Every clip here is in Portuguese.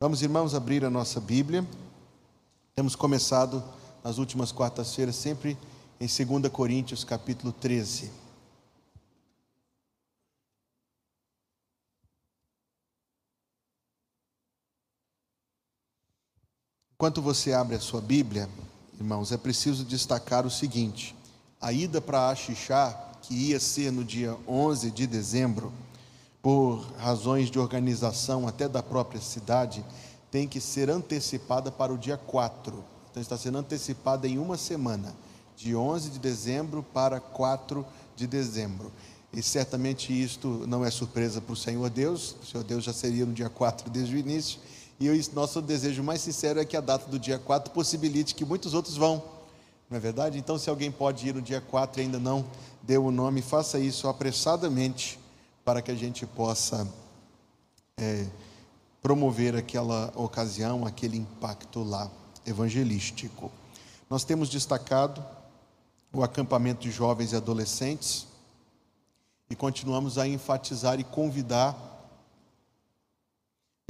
Vamos, irmãos, abrir a nossa Bíblia. Temos começado nas últimas quartas-feiras, sempre em 2 Coríntios, capítulo 13. Enquanto você abre a sua Bíblia, irmãos, é preciso destacar o seguinte: a ida para Axixá, que ia ser no dia 11 de dezembro, por razões de organização até da própria cidade, tem que ser antecipada para o dia 4. Então está sendo antecipada em uma semana, de 11 de dezembro para 4 de dezembro. E certamente isto não é surpresa para o Senhor Deus, o Senhor Deus já seria no dia 4 desde o início. E o nosso desejo mais sincero é que a data do dia 4 possibilite que muitos outros vão. Não é verdade? Então, se alguém pode ir no dia 4 e ainda não deu o nome, faça isso apressadamente para que a gente possa é, promover aquela ocasião, aquele impacto lá evangelístico. Nós temos destacado o acampamento de jovens e adolescentes e continuamos a enfatizar e convidar,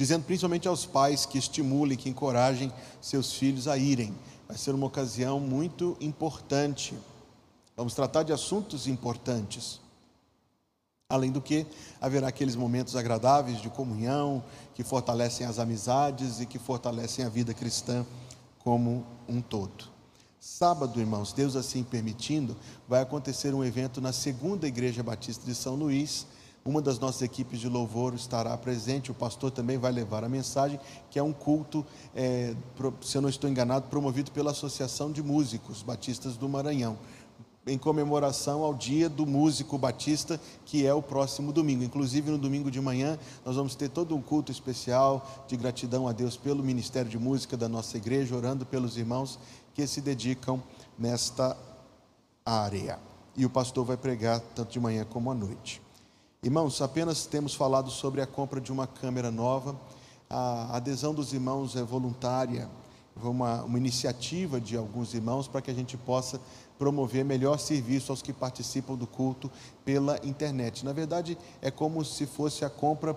dizendo principalmente aos pais que estimulem, que encorajem seus filhos a irem. Vai ser uma ocasião muito importante. Vamos tratar de assuntos importantes. Além do que, haverá aqueles momentos agradáveis de comunhão, que fortalecem as amizades e que fortalecem a vida cristã como um todo. Sábado, irmãos, Deus assim permitindo, vai acontecer um evento na segunda Igreja Batista de São Luís. Uma das nossas equipes de louvor estará presente, o pastor também vai levar a mensagem, que é um culto, é, se eu não estou enganado, promovido pela Associação de Músicos Batistas do Maranhão em comemoração ao dia do músico batista, que é o próximo domingo. Inclusive, no domingo de manhã, nós vamos ter todo um culto especial de gratidão a Deus pelo Ministério de Música da nossa igreja, orando pelos irmãos que se dedicam nesta área. E o pastor vai pregar tanto de manhã como à noite. Irmãos, apenas temos falado sobre a compra de uma câmera nova. A adesão dos irmãos é voluntária, uma, uma iniciativa de alguns irmãos para que a gente possa promover melhor serviço aos que participam do culto pela internet. Na verdade, é como se fosse a compra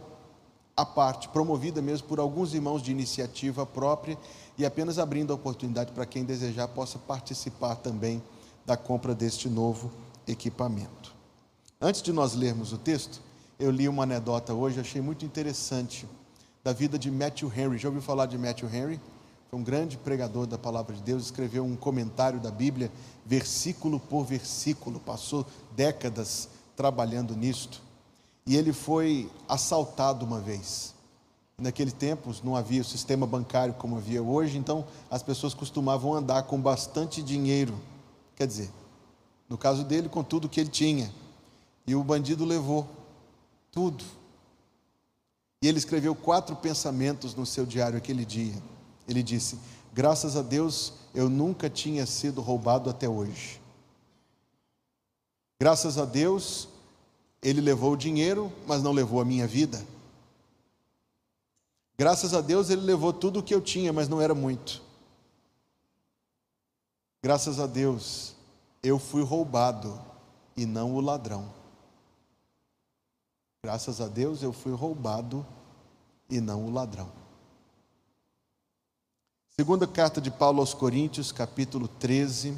à parte, promovida mesmo por alguns irmãos de iniciativa própria e apenas abrindo a oportunidade para quem desejar possa participar também da compra deste novo equipamento. Antes de nós lermos o texto, eu li uma anedota hoje, achei muito interessante, da vida de Matthew Henry. Já ouviu falar de Matthew Henry? Um grande pregador da palavra de Deus, escreveu um comentário da Bíblia, versículo por versículo, passou décadas trabalhando nisto. E ele foi assaltado uma vez. Naquele tempo não havia o sistema bancário como havia hoje, então as pessoas costumavam andar com bastante dinheiro. Quer dizer, no caso dele, com tudo que ele tinha. E o bandido levou tudo. E ele escreveu quatro pensamentos no seu diário aquele dia. Ele disse: Graças a Deus eu nunca tinha sido roubado até hoje. Graças a Deus ele levou o dinheiro, mas não levou a minha vida. Graças a Deus ele levou tudo o que eu tinha, mas não era muito. Graças a Deus eu fui roubado e não o ladrão. Graças a Deus eu fui roubado e não o ladrão. Segunda carta de Paulo aos Coríntios, capítulo 13,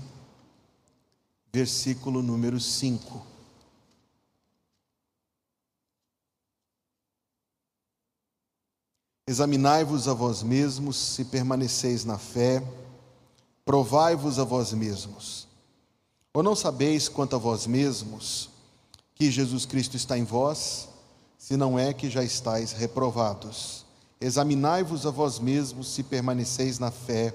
versículo número 5. Examinai-vos a vós mesmos se permaneceis na fé, provai-vos a vós mesmos. Ou não sabeis quanto a vós mesmos que Jesus Cristo está em vós, se não é que já estáis reprovados? Examinai-vos a vós mesmos se permaneceis na fé,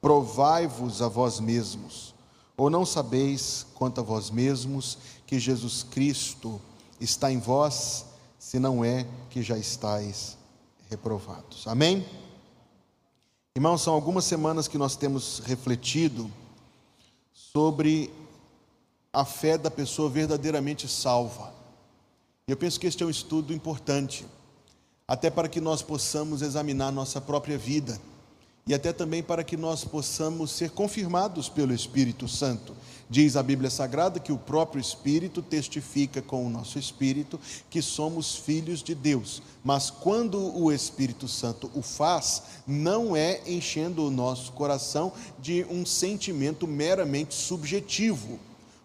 provai-vos a vós mesmos, ou não sabeis quanto a vós mesmos que Jesus Cristo está em vós, se não é que já estáis reprovados. Amém? Irmãos, são algumas semanas que nós temos refletido sobre a fé da pessoa verdadeiramente salva. Eu penso que este é um estudo importante até para que nós possamos examinar nossa própria vida e até também para que nós possamos ser confirmados pelo Espírito Santo. Diz a Bíblia Sagrada que o próprio Espírito testifica com o nosso espírito que somos filhos de Deus. Mas quando o Espírito Santo o faz, não é enchendo o nosso coração de um sentimento meramente subjetivo.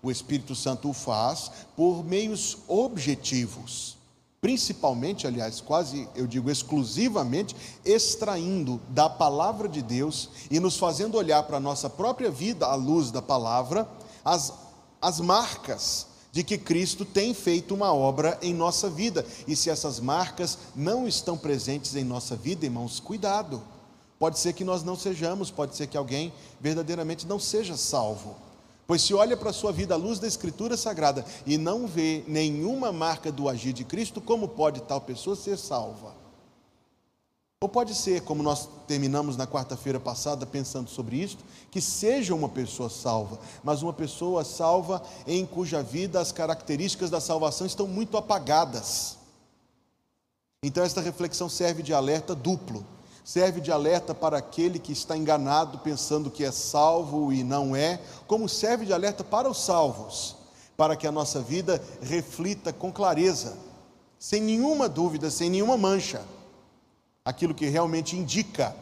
O Espírito Santo o faz por meios objetivos principalmente, aliás, quase eu digo exclusivamente, extraindo da palavra de Deus e nos fazendo olhar para a nossa própria vida à luz da palavra, as, as marcas de que Cristo tem feito uma obra em nossa vida. E se essas marcas não estão presentes em nossa vida, irmãos, cuidado. Pode ser que nós não sejamos, pode ser que alguém verdadeiramente não seja salvo. Pois se olha para a sua vida à luz da Escritura Sagrada e não vê nenhuma marca do agir de Cristo, como pode tal pessoa ser salva? Ou pode ser, como nós terminamos na quarta-feira passada pensando sobre isso, que seja uma pessoa salva, mas uma pessoa salva em cuja vida as características da salvação estão muito apagadas. Então, esta reflexão serve de alerta duplo serve de alerta para aquele que está enganado pensando que é salvo e não é, como serve de alerta para os salvos, para que a nossa vida reflita com clareza, sem nenhuma dúvida, sem nenhuma mancha, aquilo que realmente indica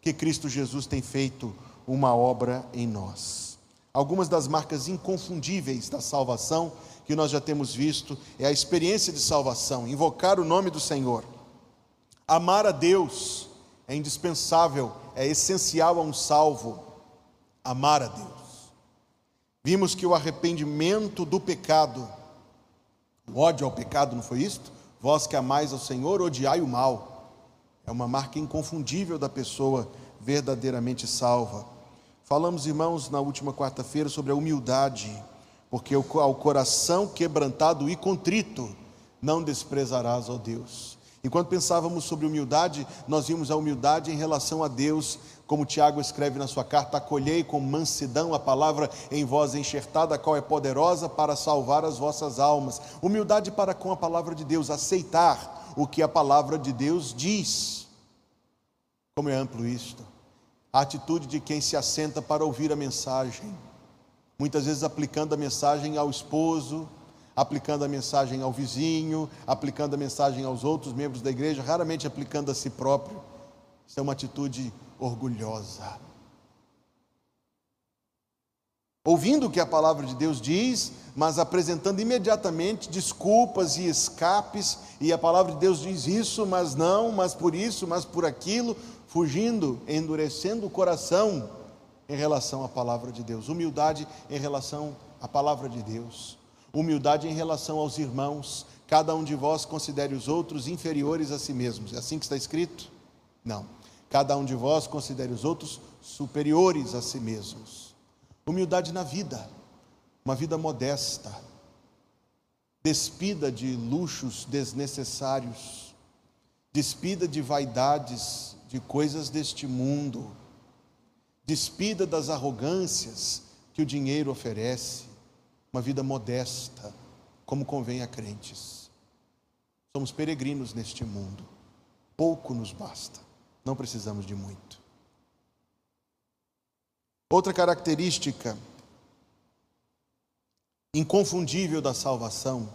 que Cristo Jesus tem feito uma obra em nós. Algumas das marcas inconfundíveis da salvação que nós já temos visto é a experiência de salvação, invocar o nome do Senhor, amar a Deus, é indispensável, é essencial a um salvo amar a Deus. Vimos que o arrependimento do pecado, o ódio ao pecado, não foi isto? Vós que amais ao Senhor, odiai o mal. É uma marca inconfundível da pessoa verdadeiramente salva. Falamos, irmãos, na última quarta-feira sobre a humildade, porque ao coração quebrantado e contrito não desprezarás, ó Deus. E quando pensávamos sobre humildade, nós vimos a humildade em relação a Deus, como Tiago escreve na sua carta: acolhei com mansidão a palavra em vós enxertada, a qual é poderosa para salvar as vossas almas. Humildade para com a palavra de Deus, aceitar o que a palavra de Deus diz. Como é amplo isto. A atitude de quem se assenta para ouvir a mensagem, muitas vezes aplicando a mensagem ao esposo, aplicando a mensagem ao vizinho, aplicando a mensagem aos outros membros da igreja, raramente aplicando a si próprio. Isso é uma atitude orgulhosa. Ouvindo o que a palavra de Deus diz, mas apresentando imediatamente desculpas e escapes, e a palavra de Deus diz isso, mas não, mas por isso, mas por aquilo, fugindo, endurecendo o coração em relação à palavra de Deus, humildade em relação à palavra de Deus humildade em relação aos irmãos, cada um de vós considere os outros inferiores a si mesmos. É assim que está escrito? Não. Cada um de vós considere os outros superiores a si mesmos. Humildade na vida, uma vida modesta, despida de luxos desnecessários, despida de vaidades, de coisas deste mundo, despida das arrogâncias que o dinheiro oferece, uma vida modesta, como convém a crentes. Somos peregrinos neste mundo, pouco nos basta, não precisamos de muito. Outra característica inconfundível da salvação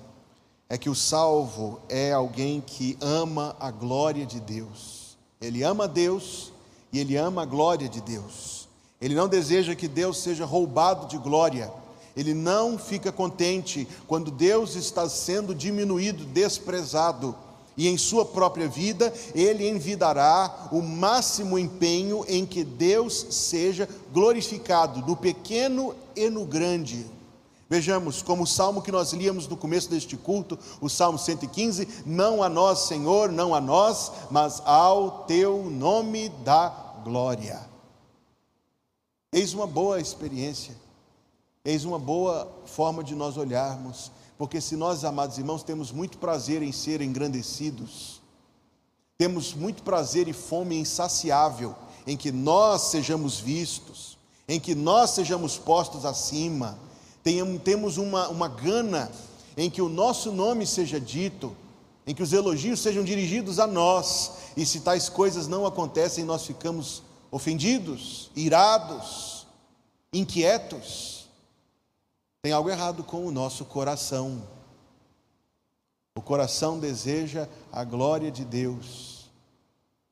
é que o salvo é alguém que ama a glória de Deus. Ele ama Deus e ele ama a glória de Deus. Ele não deseja que Deus seja roubado de glória ele não fica contente quando Deus está sendo diminuído, desprezado, e em sua própria vida ele envidará o máximo empenho em que Deus seja glorificado, no pequeno e no grande. Vejamos, como o salmo que nós líamos no começo deste culto, o salmo 115: Não a nós, Senhor, não a nós, mas ao teu nome da glória. Eis uma boa experiência Eis uma boa forma de nós olharmos, porque se nós, amados irmãos, temos muito prazer em ser engrandecidos, temos muito prazer e fome insaciável em que nós sejamos vistos, em que nós sejamos postos acima, temos uma, uma gana em que o nosso nome seja dito, em que os elogios sejam dirigidos a nós, e se tais coisas não acontecem, nós ficamos ofendidos, irados, inquietos. Tem algo errado com o nosso coração. O coração deseja a glória de Deus,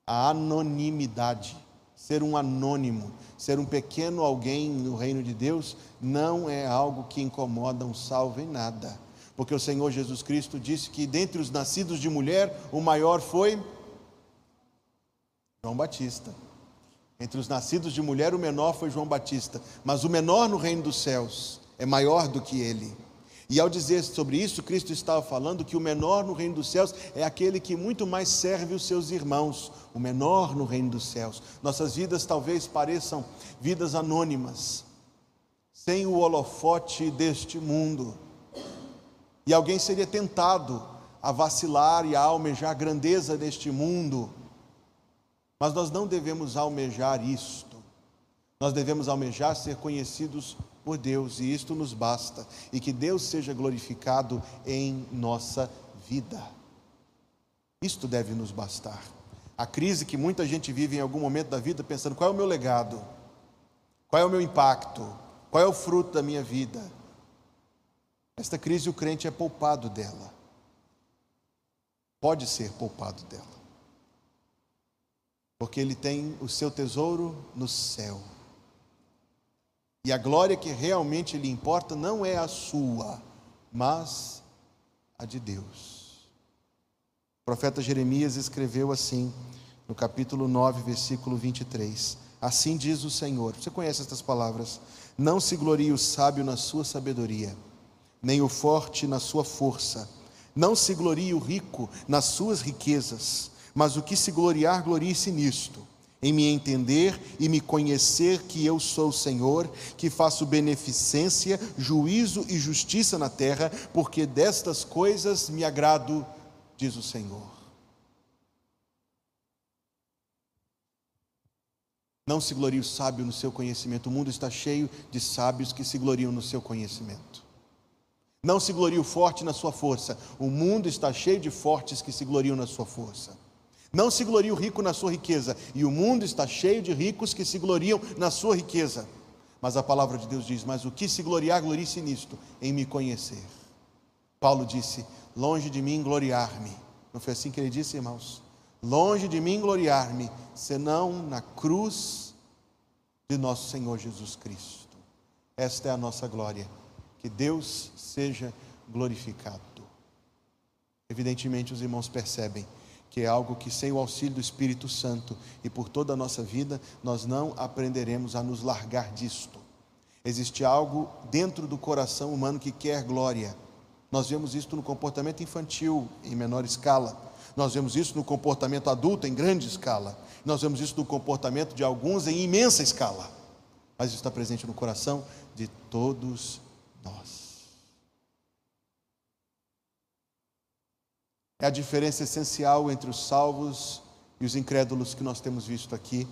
a anonimidade. Ser um anônimo, ser um pequeno alguém no reino de Deus, não é algo que incomoda um salvo em nada. Porque o Senhor Jesus Cristo disse que dentre os nascidos de mulher, o maior foi João Batista. Entre os nascidos de mulher, o menor foi João Batista. Mas o menor no reino dos céus é maior do que ele. E ao dizer sobre isso, Cristo estava falando que o menor no reino dos céus é aquele que muito mais serve os seus irmãos, o menor no reino dos céus. Nossas vidas talvez pareçam vidas anônimas, sem o holofote deste mundo. E alguém seria tentado a vacilar e a almejar a grandeza deste mundo, mas nós não devemos almejar isto. Nós devemos almejar ser conhecidos por Deus, e isto nos basta, e que Deus seja glorificado em nossa vida. Isto deve nos bastar. A crise que muita gente vive em algum momento da vida pensando: qual é o meu legado? Qual é o meu impacto? Qual é o fruto da minha vida? Esta crise o crente é poupado dela. Pode ser poupado dela. Porque ele tem o seu tesouro no céu. E a glória que realmente lhe importa não é a sua, mas a de Deus. O profeta Jeremias escreveu assim, no capítulo 9, versículo 23. Assim diz o Senhor. Você conhece estas palavras? Não se glorie o sábio na sua sabedoria, nem o forte na sua força. Não se glorie o rico nas suas riquezas, mas o que se gloriar, glorie-se nisto em me entender e me conhecer que eu sou o Senhor, que faço beneficência, juízo e justiça na terra, porque destas coisas me agrado, diz o Senhor. Não se glorie o sábio no seu conhecimento, o mundo está cheio de sábios que se gloriam no seu conhecimento. Não se glorie o forte na sua força, o mundo está cheio de fortes que se gloriam na sua força. Não se glorie o rico na sua riqueza, e o mundo está cheio de ricos que se gloriam na sua riqueza. Mas a palavra de Deus diz: Mas o que se gloriar, glorie-se nisto, em me conhecer. Paulo disse: Longe de mim gloriar-me. Não foi assim que ele disse, irmãos? Longe de mim gloriar-me, senão na cruz de nosso Senhor Jesus Cristo. Esta é a nossa glória. Que Deus seja glorificado. Evidentemente, os irmãos percebem que é algo que sem o auxílio do Espírito Santo e por toda a nossa vida, nós não aprenderemos a nos largar disto. Existe algo dentro do coração humano que quer glória. Nós vemos isso no comportamento infantil em menor escala. Nós vemos isso no comportamento adulto em grande escala. Nós vemos isso no comportamento de alguns em imensa escala. Mas isso está presente no coração de todos nós. É a diferença essencial entre os salvos e os incrédulos que nós temos visto aqui.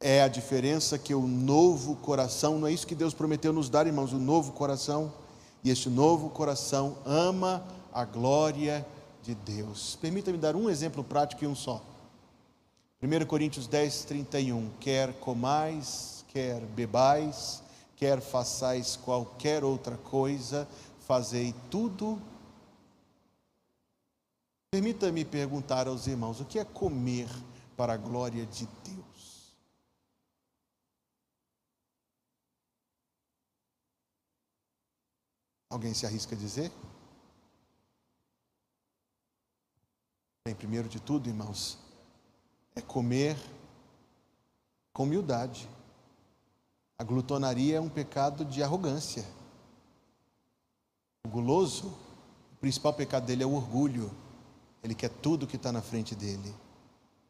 É a diferença que o novo coração, não é isso que Deus prometeu nos dar, irmãos, o novo coração, e este novo coração ama a glória de Deus. Permita-me dar um exemplo prático e um só. 1 Coríntios 10, 31. Quer comais, quer bebais, quer façais qualquer outra coisa, fazei tudo Permita-me perguntar aos irmãos: o que é comer para a glória de Deus? Alguém se arrisca a dizer? Bem, primeiro de tudo, irmãos, é comer com humildade. A glutonaria é um pecado de arrogância. O guloso, o principal pecado dele é o orgulho. Ele quer tudo que está na frente dele.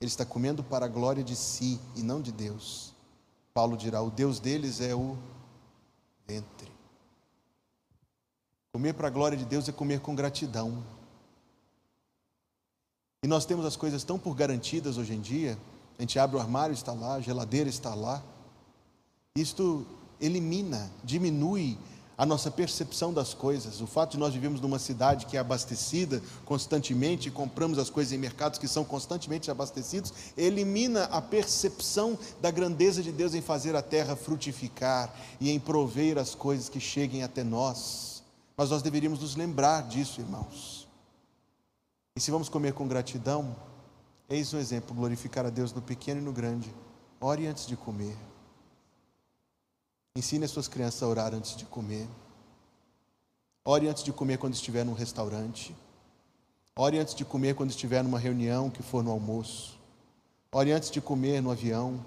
Ele está comendo para a glória de si e não de Deus. Paulo dirá: o Deus deles é o ventre. Comer para a glória de Deus é comer com gratidão. E nós temos as coisas tão por garantidas hoje em dia. A gente abre o armário, está lá, a geladeira está lá. Isto elimina, diminui a nossa percepção das coisas, o fato de nós vivemos numa cidade que é abastecida constantemente, e compramos as coisas em mercados que são constantemente abastecidos, elimina a percepção da grandeza de Deus em fazer a terra frutificar e em prover as coisas que cheguem até nós. Mas nós deveríamos nos lembrar disso, irmãos. E se vamos comer com gratidão, eis um exemplo: glorificar a Deus no pequeno e no grande. Ore antes de comer. Ensine as suas crianças a orar antes de comer. Ore antes de comer quando estiver num restaurante. Ore antes de comer quando estiver numa reunião que for no almoço. Ore antes de comer no avião.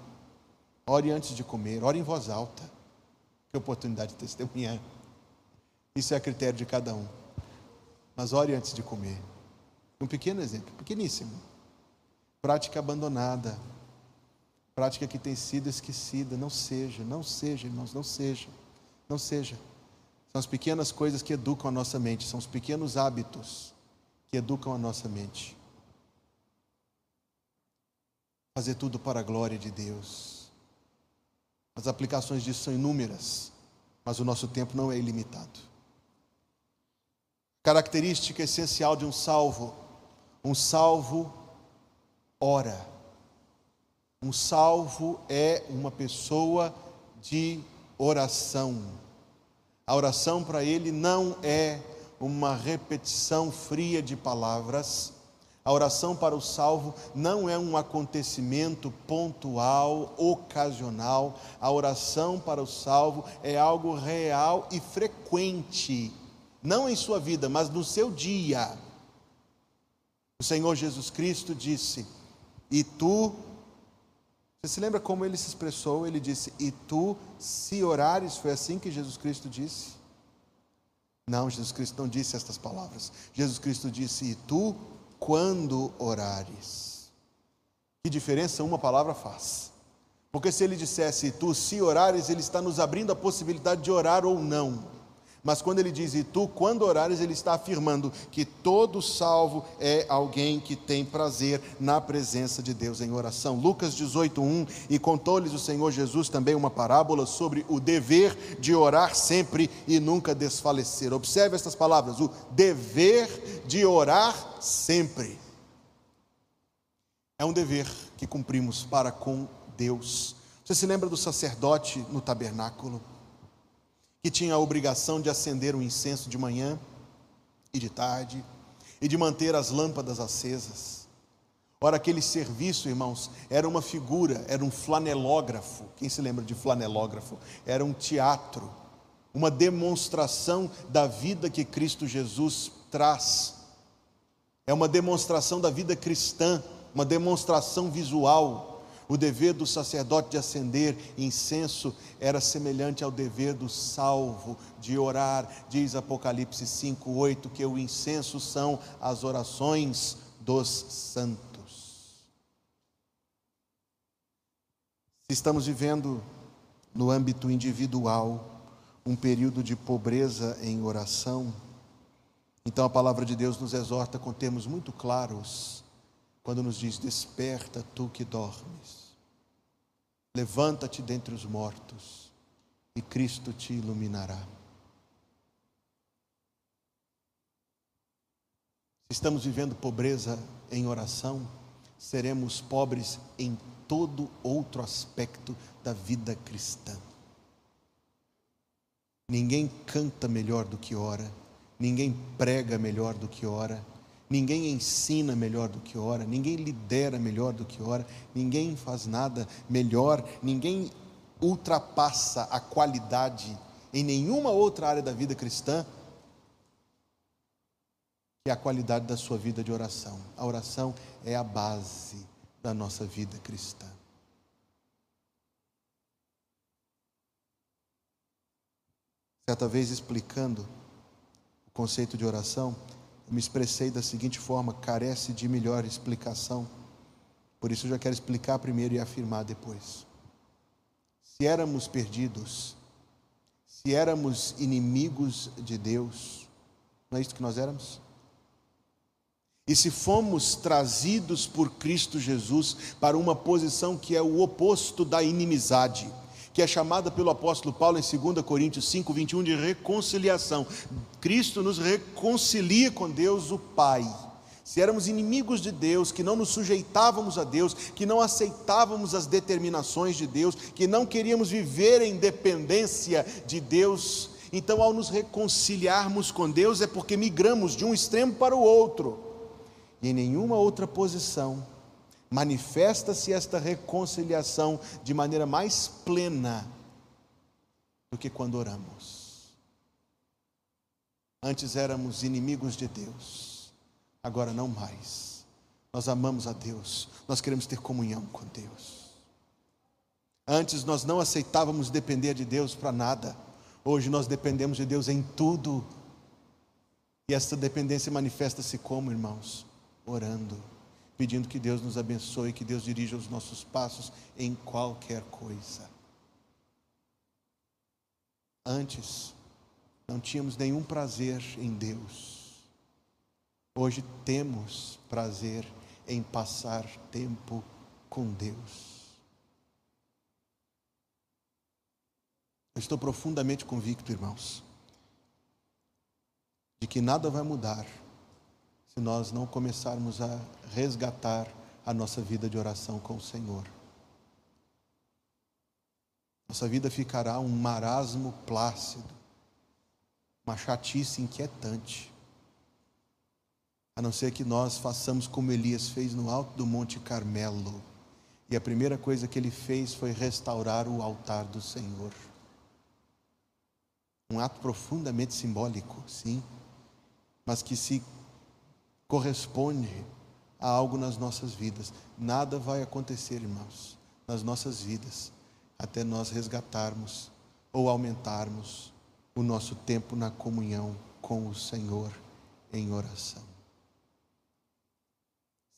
Ore antes de comer. Ore em voz alta. Que oportunidade de testemunhar. Isso é a critério de cada um. Mas ore antes de comer. Um pequeno exemplo, pequeníssimo. Prática abandonada prática que tem sido esquecida. Não seja, não seja, irmãos, não seja, não seja. São as pequenas coisas que educam a nossa mente, são os pequenos hábitos que educam a nossa mente. Fazer tudo para a glória de Deus. As aplicações disso são inúmeras, mas o nosso tempo não é ilimitado. Característica essencial de um salvo: um salvo ora. Um salvo é uma pessoa de oração. A oração para ele não é uma repetição fria de palavras. A oração para o salvo não é um acontecimento pontual, ocasional. A oração para o salvo é algo real e frequente, não em sua vida, mas no seu dia. O Senhor Jesus Cristo disse: E tu você se lembra como ele se expressou? Ele disse: E tu, se orares, foi assim que Jesus Cristo disse? Não, Jesus Cristo não disse estas palavras. Jesus Cristo disse: E tu, quando orares. Que diferença uma palavra faz? Porque se ele dissesse, tu, se orares, ele está nos abrindo a possibilidade de orar ou não. Mas quando ele diz, e tu, quando orares, ele está afirmando que todo salvo é alguém que tem prazer na presença de Deus em oração. Lucas 18:1 e contou-lhes o Senhor Jesus também uma parábola sobre o dever de orar sempre e nunca desfalecer. Observe estas palavras: o dever de orar sempre. É um dever que cumprimos para com Deus. Você se lembra do sacerdote no tabernáculo? Que tinha a obrigação de acender o incenso de manhã e de tarde e de manter as lâmpadas acesas. Ora, aquele serviço, irmãos, era uma figura, era um flanelógrafo. Quem se lembra de flanelógrafo? Era um teatro, uma demonstração da vida que Cristo Jesus traz. É uma demonstração da vida cristã, uma demonstração visual o dever do sacerdote de acender incenso era semelhante ao dever do salvo de orar. Diz Apocalipse 5:8 que o incenso são as orações dos santos. Se estamos vivendo no âmbito individual um período de pobreza em oração, então a palavra de Deus nos exorta com termos muito claros quando nos diz: Desperta tu que dormes, levanta-te dentre os mortos, e Cristo te iluminará. Se estamos vivendo pobreza em oração, seremos pobres em todo outro aspecto da vida cristã. Ninguém canta melhor do que ora, ninguém prega melhor do que ora, Ninguém ensina melhor do que ora, ninguém lidera melhor do que ora, ninguém faz nada melhor, ninguém ultrapassa a qualidade em nenhuma outra área da vida cristã que a qualidade da sua vida de oração. A oração é a base da nossa vida cristã. Certa vez explicando o conceito de oração, eu me expressei da seguinte forma: carece de melhor explicação. Por isso eu já quero explicar primeiro e afirmar depois. Se éramos perdidos, se éramos inimigos de Deus, não é isso que nós éramos? E se fomos trazidos por Cristo Jesus para uma posição que é o oposto da inimizade, que é chamada pelo apóstolo Paulo em 2 Coríntios 5, 21 de reconciliação. Cristo nos reconcilia com Deus, o Pai. Se éramos inimigos de Deus, que não nos sujeitávamos a Deus, que não aceitávamos as determinações de Deus, que não queríamos viver em dependência de Deus, então ao nos reconciliarmos com Deus é porque migramos de um extremo para o outro. E em nenhuma outra posição manifesta-se esta reconciliação de maneira mais plena do que quando oramos. Antes éramos inimigos de Deus, agora não mais. Nós amamos a Deus, nós queremos ter comunhão com Deus. Antes nós não aceitávamos depender de Deus para nada, hoje nós dependemos de Deus em tudo. E essa dependência manifesta-se como, irmãos? Orando pedindo que Deus nos abençoe, que Deus dirija os nossos passos em qualquer coisa. Antes, não tínhamos nenhum prazer em Deus. Hoje temos prazer em passar tempo com Deus. Eu estou profundamente convicto, irmãos, de que nada vai mudar nós não começarmos a resgatar a nossa vida de oração com o Senhor. Nossa vida ficará um marasmo plácido, uma chatice inquietante, a não ser que nós façamos como Elias fez no alto do Monte Carmelo. E a primeira coisa que ele fez foi restaurar o altar do Senhor. Um ato profundamente simbólico, sim, mas que se corresponde a algo nas nossas vidas. Nada vai acontecer, irmãos, nas nossas vidas, até nós resgatarmos ou aumentarmos o nosso tempo na comunhão com o Senhor em oração.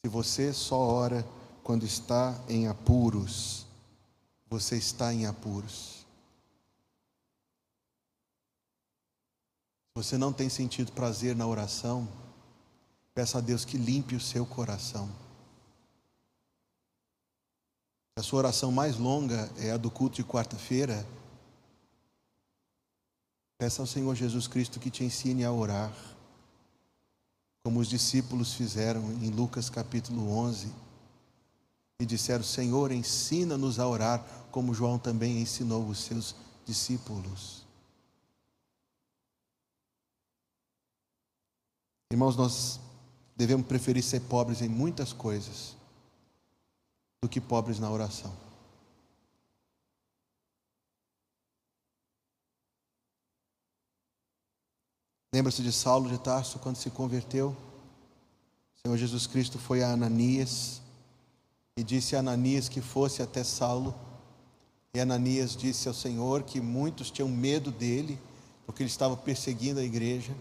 Se você só ora quando está em apuros, você está em apuros. Você não tem sentido prazer na oração, Peça a Deus que limpe o seu coração. A sua oração mais longa é a do culto de quarta-feira. Peça ao Senhor Jesus Cristo que te ensine a orar, como os discípulos fizeram em Lucas capítulo 11. E disseram: Senhor, ensina-nos a orar, como João também ensinou os seus discípulos. Irmãos, nós devemos preferir ser pobres em muitas coisas do que pobres na oração. Lembra-se de Saulo de Tarso quando se converteu? O Senhor Jesus Cristo foi a Ananias e disse a Ananias que fosse até Saulo. E Ananias disse ao Senhor que muitos tinham medo dele, porque ele estava perseguindo a igreja.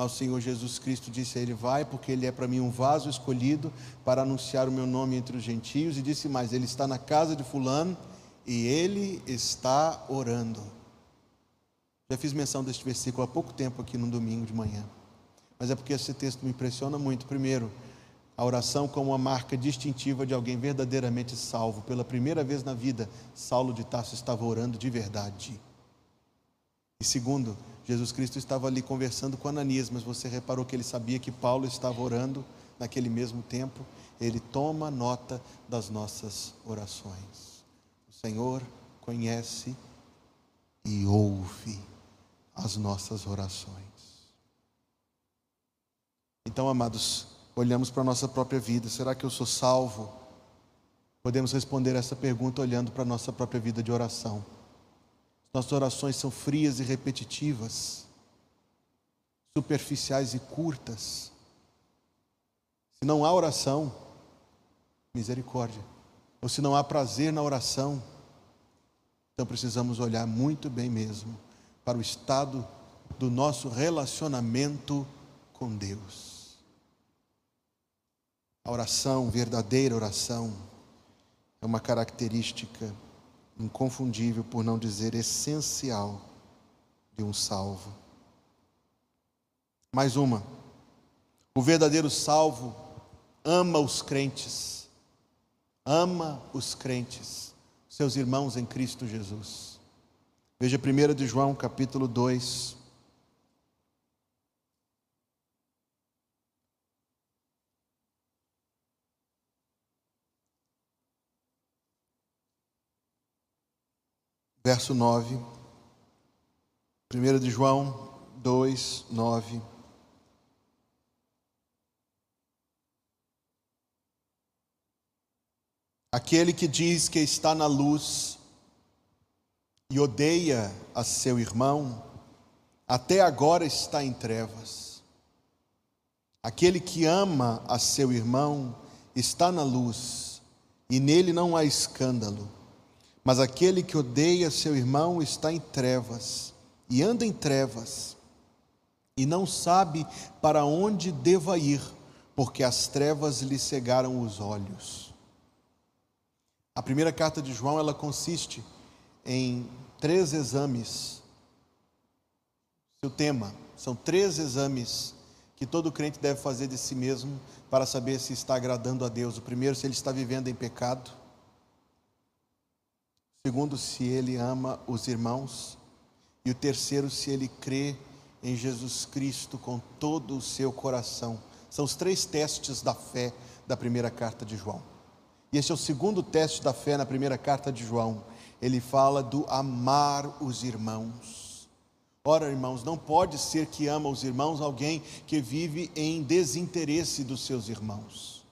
Mas o Senhor Jesus Cristo disse a ele: Vai, porque ele é para mim um vaso escolhido para anunciar o meu nome entre os gentios. E disse mais: Ele está na casa de Fulano e ele está orando. Já fiz menção deste versículo há pouco tempo aqui no domingo de manhã. Mas é porque esse texto me impressiona muito. Primeiro, a oração como uma marca distintiva de alguém verdadeiramente salvo. Pela primeira vez na vida, Saulo de Tarso estava orando de verdade. E segundo, Jesus Cristo estava ali conversando com Ananias, mas você reparou que ele sabia que Paulo estava orando naquele mesmo tempo. Ele toma nota das nossas orações. O Senhor conhece e ouve as nossas orações. Então, amados, olhamos para a nossa própria vida: será que eu sou salvo? Podemos responder essa pergunta olhando para a nossa própria vida de oração. Nossas orações são frias e repetitivas, superficiais e curtas. Se não há oração, misericórdia. Ou se não há prazer na oração, então precisamos olhar muito bem mesmo para o estado do nosso relacionamento com Deus. A oração, verdadeira oração, é uma característica inconfundível, por não dizer essencial, de um salvo. Mais uma. O verdadeiro salvo ama os crentes, ama os crentes, seus irmãos em Cristo Jesus. Veja 1 de João, capítulo 2. Verso 9. 1 de João 2, 9. Aquele que diz que está na luz e odeia a seu irmão, até agora está em trevas. Aquele que ama a seu irmão está na luz, e nele não há escândalo. Mas aquele que odeia seu irmão está em trevas, e anda em trevas, e não sabe para onde deva ir, porque as trevas lhe cegaram os olhos. A primeira carta de João, ela consiste em três exames. Seu tema são três exames que todo crente deve fazer de si mesmo para saber se está agradando a Deus. O primeiro, se ele está vivendo em pecado. Segundo, se ele ama os irmãos. E o terceiro, se ele crê em Jesus Cristo com todo o seu coração. São os três testes da fé da primeira carta de João. E esse é o segundo teste da fé na primeira carta de João ele fala do amar os irmãos. Ora, irmãos, não pode ser que ama os irmãos alguém que vive em desinteresse dos seus irmãos,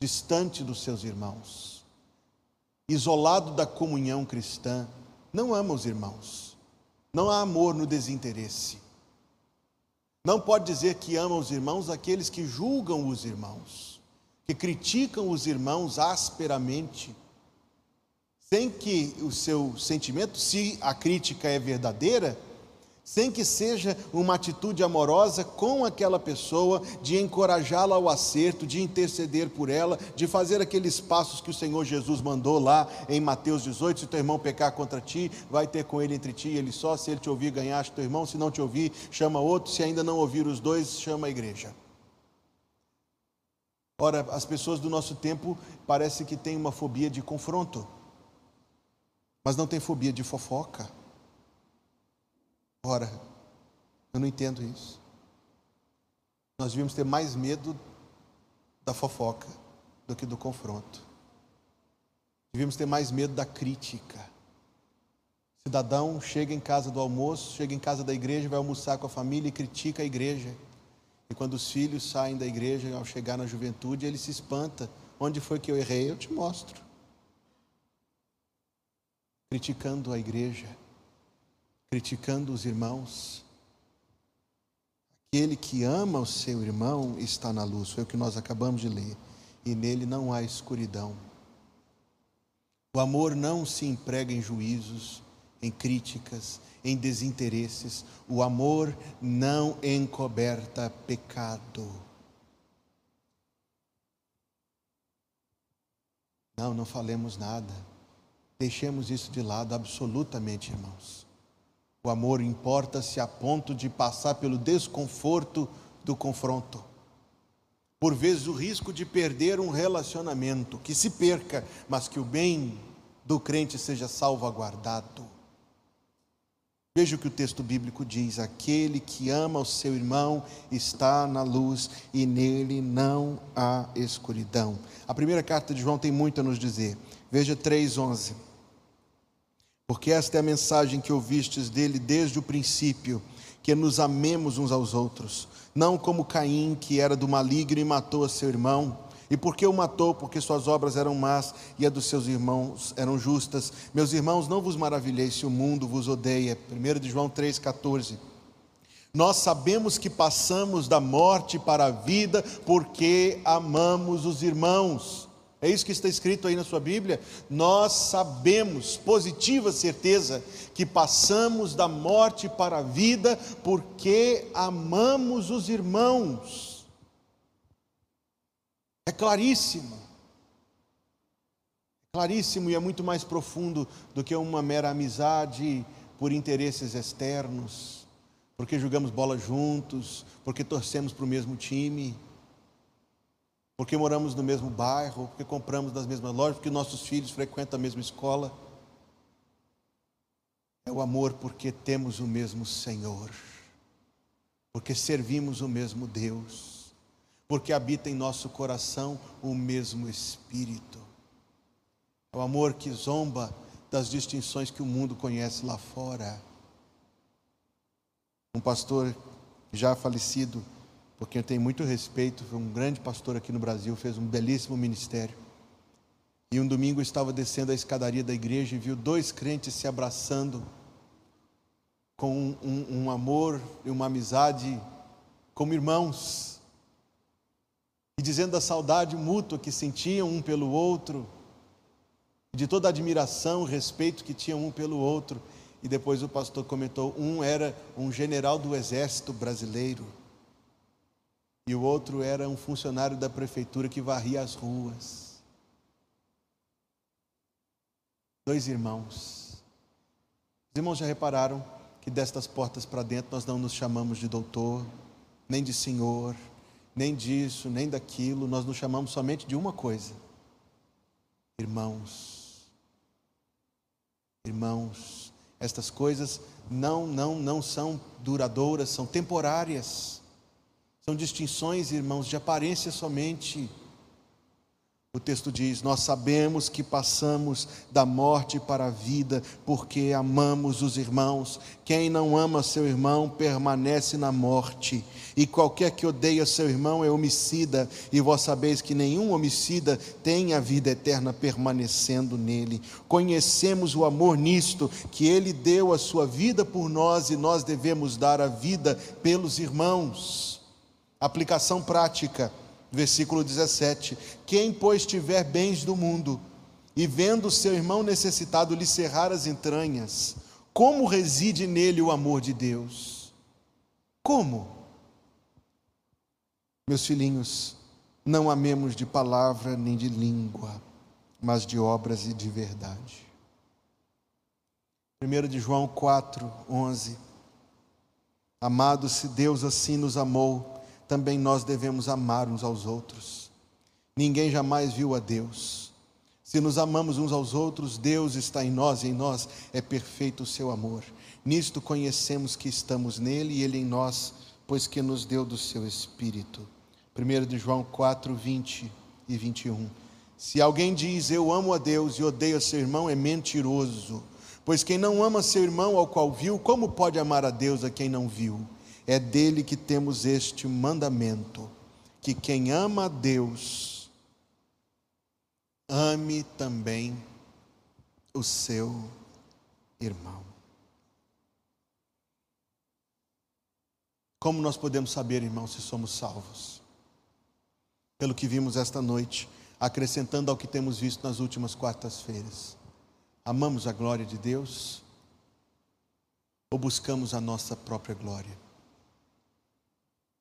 distante dos seus irmãos, isolado da comunhão cristã, não ama os irmãos. Não há amor no desinteresse. Não pode dizer que ama os irmãos aqueles que julgam os irmãos, que criticam os irmãos asperamente sem que o seu sentimento, se a crítica é verdadeira, sem que seja uma atitude amorosa com aquela pessoa, de encorajá-la ao acerto, de interceder por ela, de fazer aqueles passos que o Senhor Jesus mandou lá em Mateus 18: se teu irmão pecar contra ti, vai ter com ele entre ti e ele só, se ele te ouvir, ganhaste teu irmão, se não te ouvir, chama outro, se ainda não ouvir os dois, chama a igreja. Ora, as pessoas do nosso tempo parece que têm uma fobia de confronto mas não tem fobia de fofoca. Ora, eu não entendo isso. Nós devíamos ter mais medo da fofoca do que do confronto. Devíamos ter mais medo da crítica. Cidadão chega em casa do almoço, chega em casa da igreja, vai almoçar com a família e critica a igreja. E quando os filhos saem da igreja, ao chegar na juventude, ele se espanta. Onde foi que eu errei? Eu te mostro criticando a igreja, criticando os irmãos. Aquele que ama o seu irmão está na luz, foi o que nós acabamos de ler, e nele não há escuridão. O amor não se emprega em juízos, em críticas, em desinteresses. O amor não encoberta pecado. Não, não falemos nada. Deixemos isso de lado absolutamente, irmãos. O amor importa-se a ponto de passar pelo desconforto do confronto. Por vezes o risco de perder um relacionamento, que se perca, mas que o bem do crente seja salvaguardado. Veja o que o texto bíblico diz: aquele que ama o seu irmão está na luz e nele não há escuridão. A primeira carta de João tem muito a nos dizer. Veja 3,11 porque esta é a mensagem que ouvistes dele desde o princípio, que nos amemos uns aos outros, não como Caim, que era do maligno e matou a seu irmão. E por que o matou? Porque suas obras eram más e a dos seus irmãos eram justas. Meus irmãos, não vos maravilheis se o mundo vos odeia. 1 de João 3,14. Nós sabemos que passamos da morte para a vida porque amamos os irmãos. É isso que está escrito aí na sua Bíblia. Nós sabemos, positiva certeza, que passamos da morte para a vida porque amamos os irmãos. É claríssimo. É claríssimo e é muito mais profundo do que uma mera amizade por interesses externos, porque jogamos bola juntos, porque torcemos para o mesmo time porque moramos no mesmo bairro, porque compramos nas mesmas lojas, porque nossos filhos frequentam a mesma escola. É o amor porque temos o mesmo Senhor, porque servimos o mesmo Deus, porque habita em nosso coração o mesmo Espírito. É o amor que zomba das distinções que o mundo conhece lá fora. Um pastor já falecido, porque eu tenho muito respeito, foi um grande pastor aqui no Brasil, fez um belíssimo ministério. E um domingo estava descendo a escadaria da igreja e viu dois crentes se abraçando com um, um, amor e uma amizade como irmãos, e dizendo da saudade mútua que sentiam um pelo outro, de toda a admiração, respeito que tinham um pelo outro. E depois o pastor comentou: um era um general do exército brasileiro, e o outro era um funcionário da prefeitura que varria as ruas. Dois irmãos. Os irmãos já repararam que destas portas para dentro nós não nos chamamos de doutor, nem de senhor, nem disso, nem daquilo, nós nos chamamos somente de uma coisa: irmãos. Irmãos, estas coisas não, não, não são duradouras, são temporárias. São distinções, irmãos, de aparência somente. O texto diz: Nós sabemos que passamos da morte para a vida, porque amamos os irmãos. Quem não ama seu irmão permanece na morte. E qualquer que odeia seu irmão é homicida, e vós sabeis que nenhum homicida tem a vida eterna permanecendo nele. Conhecemos o amor nisto, que ele deu a sua vida por nós e nós devemos dar a vida pelos irmãos. Aplicação prática Versículo 17: Quem, pois, tiver bens do mundo e vendo seu irmão necessitado lhe cerrar as entranhas, como reside nele o amor de Deus? Como? Meus filhinhos, não amemos de palavra nem de língua, mas de obras e de verdade. 1 de João 4, 11. Amados, se Deus assim nos amou, também nós devemos amar uns aos outros. Ninguém jamais viu a Deus. Se nos amamos uns aos outros, Deus está em nós e em nós é perfeito o seu amor. Nisto conhecemos que estamos nele e ele em nós, pois que nos deu do seu Espírito. 1 de João 4, 20 e 21. Se alguém diz eu amo a Deus e odeio a seu irmão, é mentiroso. Pois quem não ama seu irmão ao qual viu, como pode amar a Deus a quem não viu? É dele que temos este mandamento: que quem ama a Deus, ame também o seu irmão. Como nós podemos saber, irmãos, se somos salvos? Pelo que vimos esta noite, acrescentando ao que temos visto nas últimas quartas-feiras. Amamos a glória de Deus ou buscamos a nossa própria glória?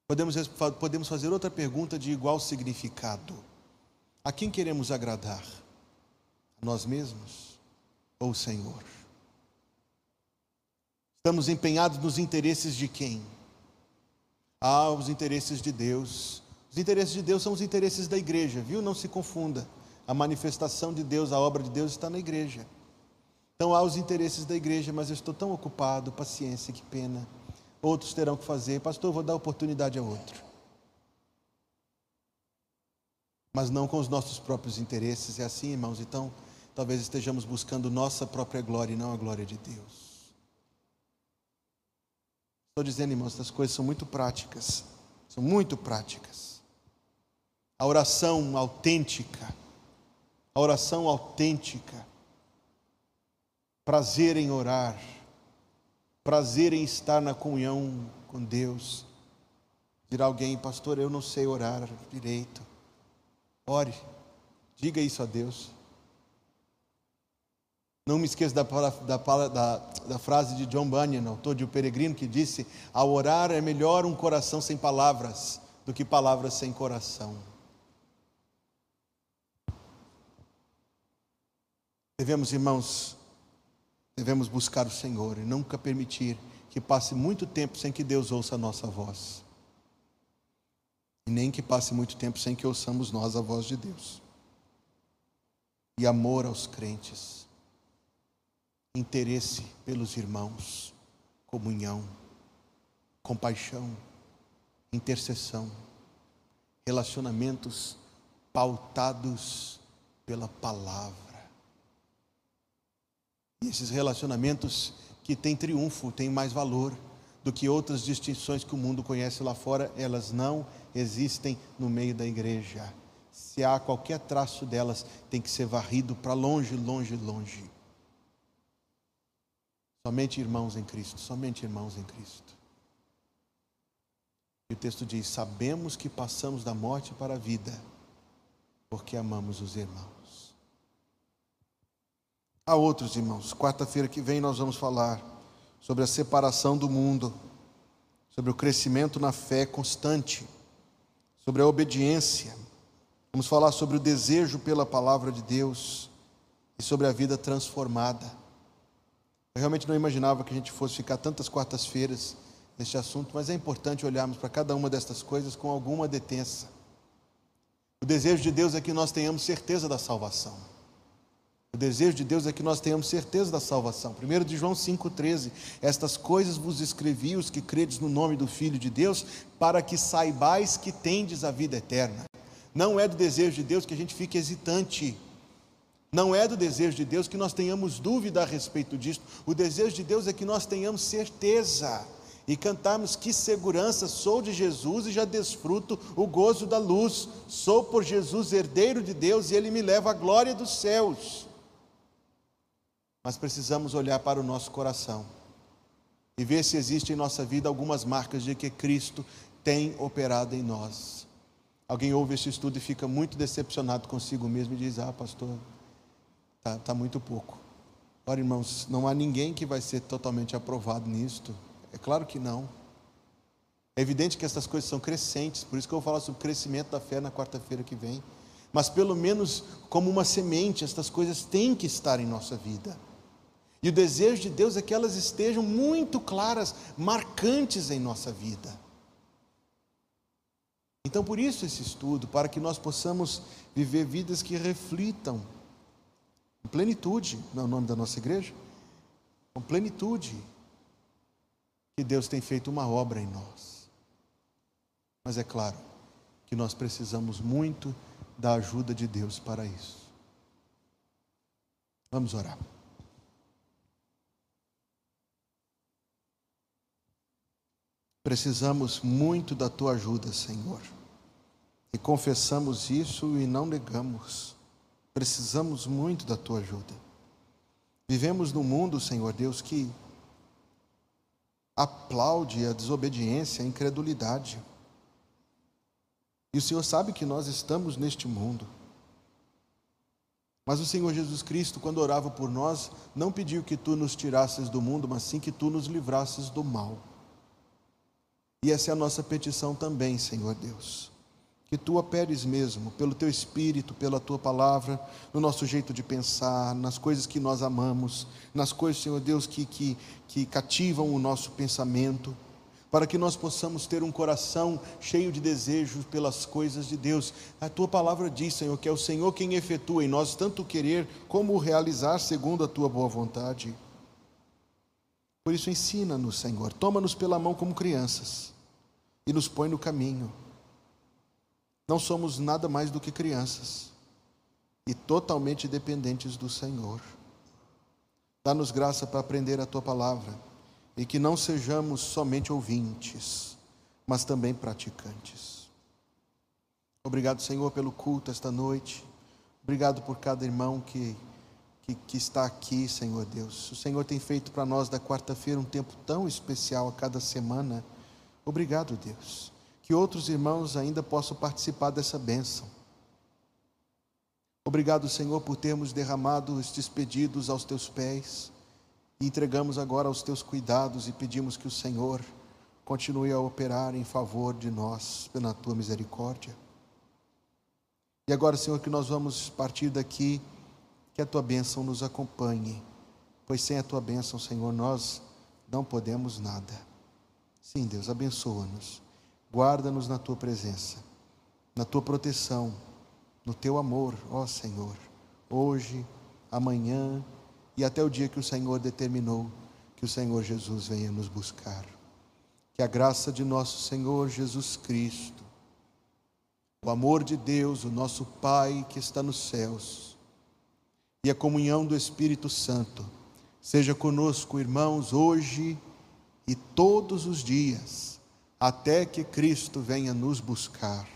Podemos, podemos fazer outra pergunta de igual significado: a quem queremos agradar? A nós mesmos ou o Senhor? Estamos empenhados nos interesses de quem? Ah, os interesses de Deus. Os interesses de Deus são os interesses da igreja, viu? Não se confunda. A manifestação de Deus, a obra de Deus está na igreja. Então há os interesses da igreja, mas eu estou tão ocupado, paciência, que pena outros terão que fazer. Pastor, vou dar oportunidade a outro. Mas não com os nossos próprios interesses. É assim, irmãos. Então, talvez estejamos buscando nossa própria glória e não a glória de Deus. Estou dizendo, irmãos, essas coisas são muito práticas. São muito práticas. A oração autêntica. A oração autêntica. Prazer em orar prazer em estar na comunhão com Deus. Dirá alguém, pastor, eu não sei orar direito. Ore, diga isso a Deus. Não me esqueça da, da, da, da, frase de John Bunyan, autor de O Peregrino, que disse: Ao orar é melhor um coração sem palavras do que palavras sem coração. Devemos, irmãos, devemos buscar o Senhor e nunca permitir que passe muito tempo sem que Deus ouça a nossa voz. E nem que passe muito tempo sem que ouçamos nós a voz de Deus. E amor aos crentes. interesse pelos irmãos, comunhão, compaixão, intercessão, relacionamentos pautados pela palavra. E esses relacionamentos que têm triunfo, têm mais valor do que outras distinções que o mundo conhece lá fora, elas não existem no meio da igreja. Se há qualquer traço delas, tem que ser varrido para longe, longe, longe. Somente irmãos em Cristo, somente irmãos em Cristo. E o texto diz: Sabemos que passamos da morte para a vida, porque amamos os irmãos. Há outros irmãos. Quarta-feira que vem nós vamos falar sobre a separação do mundo, sobre o crescimento na fé constante, sobre a obediência. Vamos falar sobre o desejo pela palavra de Deus e sobre a vida transformada. Eu realmente não imaginava que a gente fosse ficar tantas quartas-feiras neste assunto, mas é importante olharmos para cada uma destas coisas com alguma detença. O desejo de Deus é que nós tenhamos certeza da salvação. O desejo de Deus é que nós tenhamos certeza da salvação. 1 de João 5,13: Estas coisas vos escrevi, os que credes no nome do Filho de Deus, para que saibais que tendes a vida eterna. Não é do desejo de Deus que a gente fique hesitante. Não é do desejo de Deus que nós tenhamos dúvida a respeito disso. O desejo de Deus é que nós tenhamos certeza e cantarmos que segurança sou de Jesus e já desfruto o gozo da luz. Sou por Jesus herdeiro de Deus e ele me leva à glória dos céus mas precisamos olhar para o nosso coração e ver se existe em nossa vida algumas marcas de que Cristo tem operado em nós. Alguém ouve esse estudo e fica muito decepcionado consigo mesmo e diz: Ah, pastor, está tá muito pouco. Ora, irmãos, não há ninguém que vai ser totalmente aprovado nisto. É claro que não. É evidente que essas coisas são crescentes, por isso que eu vou falar sobre o crescimento da fé na quarta-feira que vem. Mas pelo menos como uma semente, estas coisas têm que estar em nossa vida. E o desejo de Deus é que elas estejam muito claras, marcantes em nossa vida. Então, por isso esse estudo, para que nós possamos viver vidas que reflitam com plenitude, não é o nome da nossa igreja? Com plenitude, que Deus tem feito uma obra em nós. Mas é claro que nós precisamos muito da ajuda de Deus para isso. Vamos orar. Precisamos muito da tua ajuda, Senhor. E confessamos isso e não negamos. Precisamos muito da tua ajuda. Vivemos num mundo, Senhor Deus, que aplaude a desobediência, a incredulidade. E o Senhor sabe que nós estamos neste mundo. Mas o Senhor Jesus Cristo, quando orava por nós, não pediu que tu nos tirasses do mundo, mas sim que tu nos livrasses do mal. E essa é a nossa petição também, Senhor Deus. Que tu operes mesmo, pelo teu espírito, pela tua palavra, no nosso jeito de pensar, nas coisas que nós amamos, nas coisas, Senhor Deus, que, que, que cativam o nosso pensamento, para que nós possamos ter um coração cheio de desejos pelas coisas de Deus. A tua palavra diz, Senhor, que é o Senhor quem efetua em nós tanto querer como realizar segundo a tua boa vontade. Por isso, ensina-nos, Senhor, toma-nos pela mão como crianças e nos põe no caminho. Não somos nada mais do que crianças e totalmente dependentes do Senhor. Dá-nos graça para aprender a tua palavra e que não sejamos somente ouvintes, mas também praticantes. Obrigado, Senhor, pelo culto esta noite. Obrigado por cada irmão que, que, que está aqui, Senhor Deus. O Senhor tem feito para nós da quarta-feira um tempo tão especial a cada semana Obrigado, Deus, que outros irmãos ainda possam participar dessa bênção. Obrigado, Senhor, por termos derramado estes pedidos aos teus pés e entregamos agora aos teus cuidados e pedimos que o Senhor continue a operar em favor de nós pela tua misericórdia. E agora, Senhor, que nós vamos partir daqui, que a tua bênção nos acompanhe, pois sem a tua bênção, Senhor, nós não podemos nada. Sim, Deus, abençoa-nos. Guarda-nos na tua presença, na tua proteção, no teu amor, ó Senhor, hoje, amanhã e até o dia que o Senhor determinou que o Senhor Jesus venha nos buscar. Que a graça de nosso Senhor Jesus Cristo, o amor de Deus, o nosso Pai que está nos céus, e a comunhão do Espírito Santo, seja conosco, irmãos, hoje e todos os dias, até que Cristo venha nos buscar.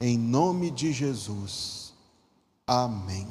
Em nome de Jesus. Amém.